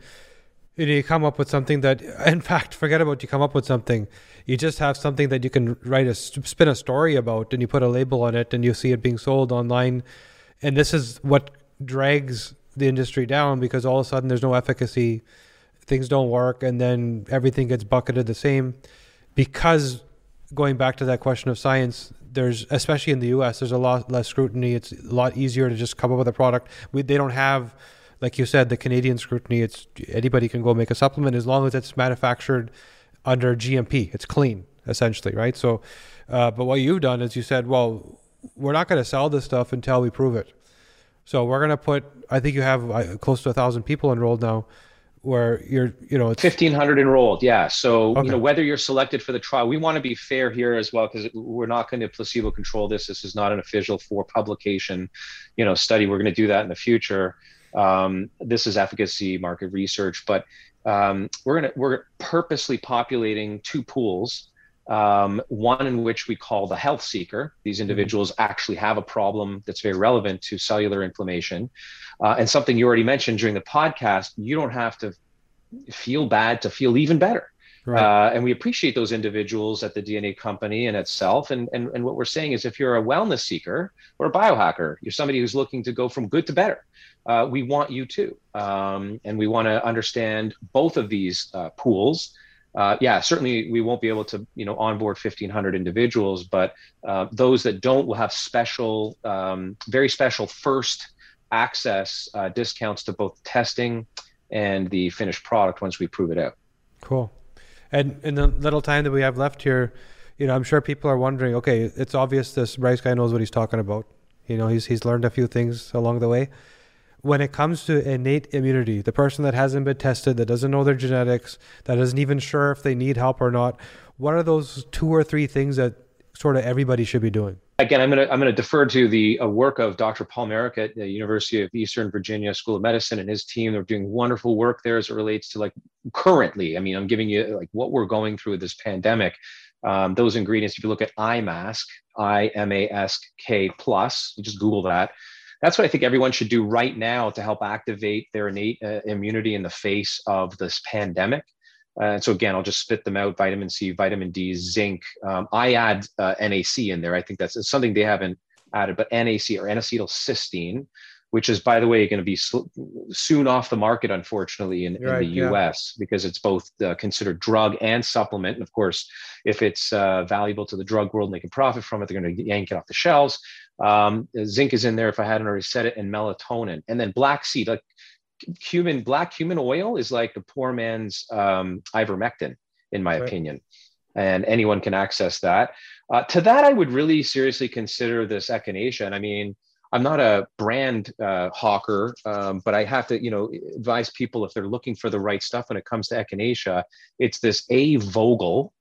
you come up with something that (laughs) in fact forget about you come up with something. You just have something that you can write a spin a story about and you put a label on it and you see it being sold online. And this is what drags the industry down because all of a sudden there's no efficacy things don't work and then everything gets bucketed the same. Because going back to that question of science there's especially in the US there's a lot less scrutiny. It's a lot easier to just come up with a product. We, they don't have like you said the Canadian scrutiny it's anybody can go make a supplement as long as it's manufactured under GMP. It's clean, essentially, right? So, uh, but what you've done is you said, well, we're not going to sell this stuff until we prove it. So we're going to put, I think you have uh, close to a thousand people enrolled now. where you're you know it's 1500 enrolled yeah so okay. you know whether you're selected for the trial we want to be fair here as well because we're not going to placebo control this this is not an official for publication you know study we're going to do that in the future um, this is efficacy market research but um, we're to we're purposely populating two pools um, one in which we call the health seeker. These individuals actually have a problem that's very relevant to cellular inflammation. Uh, and something you already mentioned during the podcast, you don't have to feel bad to feel even better. Right. Uh, and we appreciate those individuals at the DNA company and itself. And, and, and what we're saying is if you're a wellness seeker or a biohacker, you're somebody who's looking to go from good to better, uh, we want you too. Um, and we want to understand both of these uh, pools uh, yeah, certainly we won't be able to, you know, onboard 1,500 individuals, but uh, those that don't will have special, um, very special first access uh, discounts to both testing and the finished product once we prove it out. Cool. And in the little time that we have left here, you know, I'm sure people are wondering. Okay, it's obvious this Bryce guy knows what he's talking about. You know, he's he's learned a few things along the way when it comes to innate immunity, the person that hasn't been tested, that doesn't know their genetics, that isn't even sure if they need help or not, what are those two or three things that sort of everybody should be doing? Again, I'm going to I'm going to defer to the uh, work of Dr. Paul Marik at the University of Eastern Virginia School of Medicine and his team. They're doing wonderful work there as it relates to like currently. I mean, I'm giving you like what we're going through with this pandemic. Um, those ingredients, if you look at iMask, I M A S K plus, you just Google that that's what I think everyone should do right now to help activate their innate uh, immunity in the face of this pandemic. Uh, and so again, I'll just spit them out: vitamin C, vitamin D, zinc. Um, I add uh, NAC in there. I think that's something they haven't added, but NAC or N-acetylcysteine, which is, by the way, going to be sl- soon off the market, unfortunately, in, right, in the US yeah. because it's both uh, considered drug and supplement. And of course, if it's uh, valuable to the drug world and they can profit from it, they're going to yank it off the shelves. Um, zinc is in there if I hadn't already said it, and melatonin. And then black seed, like cumin, black cumin oil is like the poor man's um, ivermectin, in my right. opinion. And anyone can access that. Uh, to that, I would really seriously consider this echinacea. And I mean, I'm not a brand uh, hawker, um, but I have to, you know, advise people if they're looking for the right stuff when it comes to echinacea. It's this A Vogel,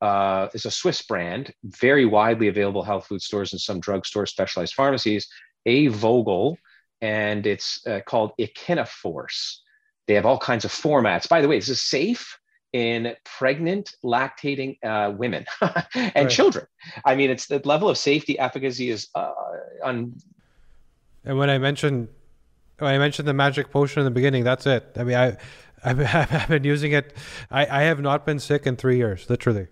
uh, is a Swiss brand, very widely available health food stores and some drugstores, specialized pharmacies. A Vogel, and it's uh, called Echinaforce. They have all kinds of formats. By the way, this is safe in pregnant, lactating uh, women (laughs) and right. children. I mean, it's the level of safety efficacy is uh, on. And when I mentioned when I mentioned the magic potion in the beginning, that's it. I mean, I I've, (laughs) I've been using it. I, I have not been sick in three years, literally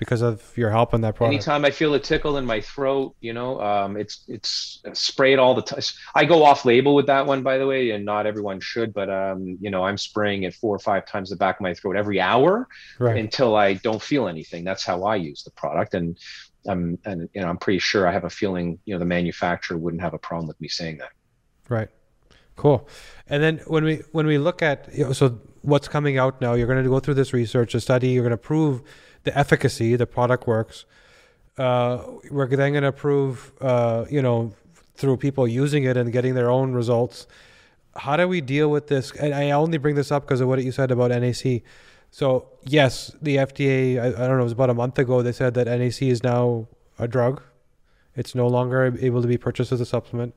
because of your help in that product. Anytime I feel a tickle in my throat, you know, um, it's it's sprayed all the time. I go off label with that one, by the way, and not everyone should, but um, you know, I'm spraying it four or five times the back of my throat every hour right. until I don't feel anything. That's how I use the product, and I'm and you know, I'm pretty sure I have a feeling, you know, the manufacturer wouldn't have a problem with me saying that. Right. Cool. And then when we when we look at you know, so what's coming out now, you're going to go through this research, a study, you're going to prove the efficacy, the product works. Uh, we're then going to prove, uh, you know, through people using it and getting their own results. How do we deal with this? And I only bring this up because of what you said about NAC. So yes, the FDA, I, I don't know, it was about a month ago. They said that NAC is now a drug. It's no longer able to be purchased as a supplement.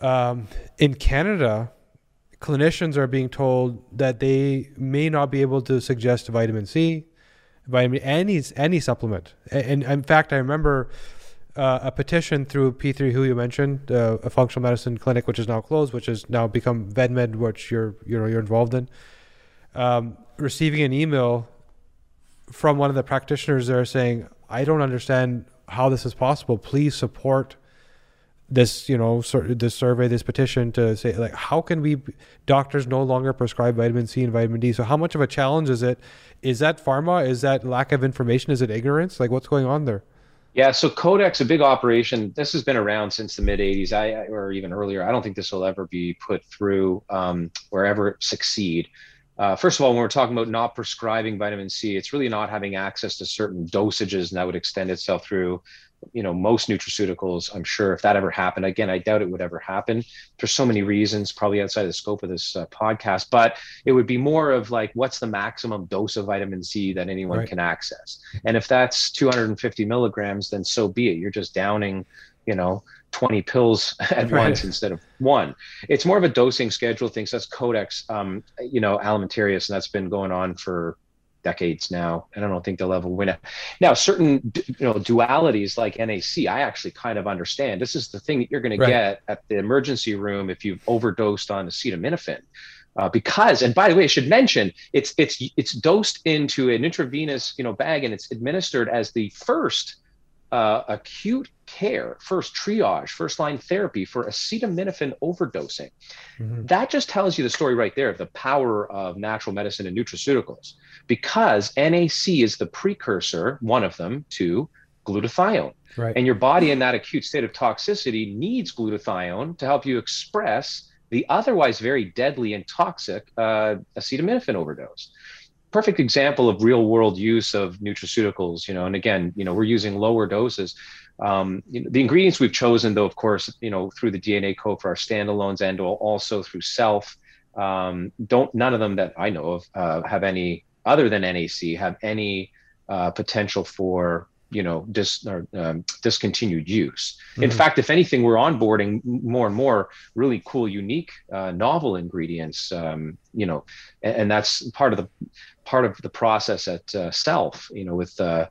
Um, in Canada, clinicians are being told that they may not be able to suggest vitamin C, vitamin any any supplement. And, in fact, I remember uh, a petition through P3 who you mentioned, uh, a functional medicine clinic which is now closed, which has now become VennMed, which you're you know you're involved in. Um, receiving an email from one of the practitioners there saying, "I don't understand how this is possible. Please support." This you know this survey this petition to say like how can we doctors no longer prescribe vitamin c and vitamin d? So how much of a challenge is it? Is that pharma? Is that lack of information? Is it ignorance? Like what's going on there? Yeah so codex a big operation. This has been around since the mid 80s i or even earlier. I don't think this will ever be put through um, wherever succeed. Uh, first of all, when we're talking about not prescribing vitamin C, it's really not having access to certain dosages, and that would extend itself through you know most nutraceuticals i'm sure if that ever happened again i doubt it would ever happen for so many reasons probably outside the scope of this uh, podcast but it would be more of like what's the maximum dose of vitamin c that anyone right. can access and if that's 250 milligrams then so be it you're just downing you know 20 pills (laughs) at right. once instead of one it's more of a dosing schedule thing so that's codex um, you know alimentarius and that's been going on for decades now, and I don't think they'll ever win it. Now, certain you know dualities like NAC, I actually kind of understand. This is the thing that you're going right. to get at the emergency room if you've overdosed on acetaminophen. Uh, because, and by the way, I should mention it's it's it's dosed into an intravenous you know bag and it's administered as the first uh, acute care, first triage, first line therapy for acetaminophen overdosing. Mm-hmm. That just tells you the story right there of the power of natural medicine and nutraceuticals because NAC is the precursor, one of them, to glutathione. Right. And your body in that acute state of toxicity needs glutathione to help you express the otherwise very deadly and toxic uh, acetaminophen overdose perfect example of real world use of nutraceuticals you know and again you know we're using lower doses. Um, you know, the ingredients we've chosen though of course you know through the dna code for our standalones and also through Cellf um, don't none of them that i know of uh, have any other than nac have any uh, potential for you know dis, or, um, discontinued use. Mm-hmm. In fact, if anything, we're onboarding more and more really cool, unique, uh, novel ingredients. Um, you know, and, and, that's part of the part of the process at uh, Cellf. You know, with uh,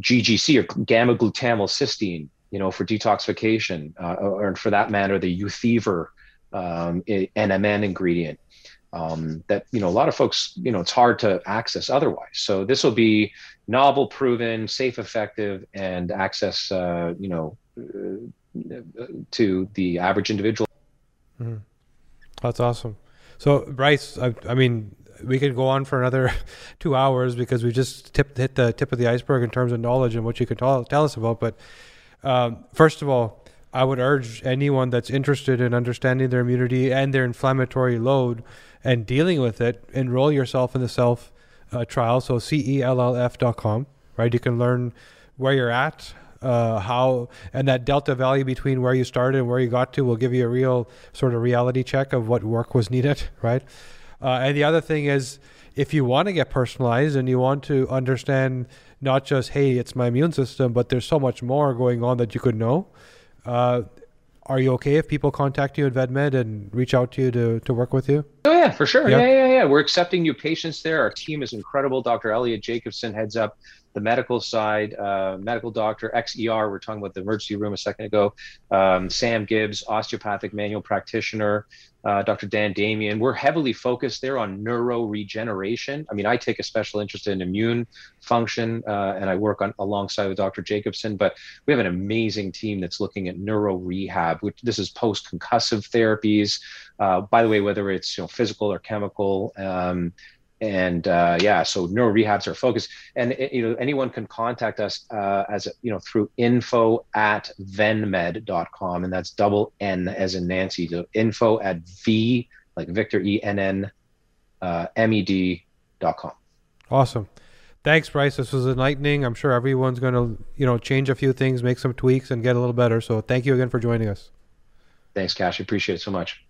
GGC or gamma glutamyl cysteine. You know, for detoxification, uh, or for that matter, the Uthever um, NMN ingredient um, that you know a lot of folks you know it's hard to access otherwise so this will be novel proven safe effective and access uh, you know uh, to the average individual mm-hmm. that's awesome so bryce I, I, mean we could go on for another (laughs) two hours because we just hit the tip of the iceberg in terms of knowledge and what you could tell, tell us about but um, first of all I would urge anyone that's interested in understanding their immunity and their inflammatory load and dealing with it, enroll yourself in the Cellf uh, trial. So cellf.com, right? You can learn where you're at, uh, how, and that delta value between where you started and where you got to will give you a real sort of reality check of what work was needed, (laughs) right? Uh, and the other thing is, if you want to get personalized and you want to understand not just, hey, it's my immune system, but there's so much more going on that you could know. Uh, are you okay if people contact you at VennMed and reach out to you to, to work with you? Oh yeah, for sure. Yeah. yeah, yeah, yeah. We're accepting new patients there. Our team is incredible. Dr. Elliot Jacobson heads up the medical side, uh, medical doctor, XER. We're talking about the emergency room a second ago. Um, Sam Gibbs, osteopathic manual practitioner. Uh, Dr. Dan Damian. We're heavily focused there on neuro regeneration. I mean, I take a special interest in immune function, uh, and I work on alongside with Dr. Jacobson. But we have an amazing team that's looking at neuro rehab. Which this is post concussive therapies. Uh, by the way, whether it's you know physical or chemical. Um, and uh, yeah, so neuro rehabs are focused, and you know anyone can contact us uh, as a, you know through info at vennmed.com, and that's double N as in Nancy. So info at v like Victor E N N uh, M E D dot com. Awesome. Thanks, Bryce. This was enlightening. I'm sure everyone's going to, you know, change a few things, make some tweaks, and get a little better. So, thank you again for joining us. Thanks, Cash. I appreciate it so much.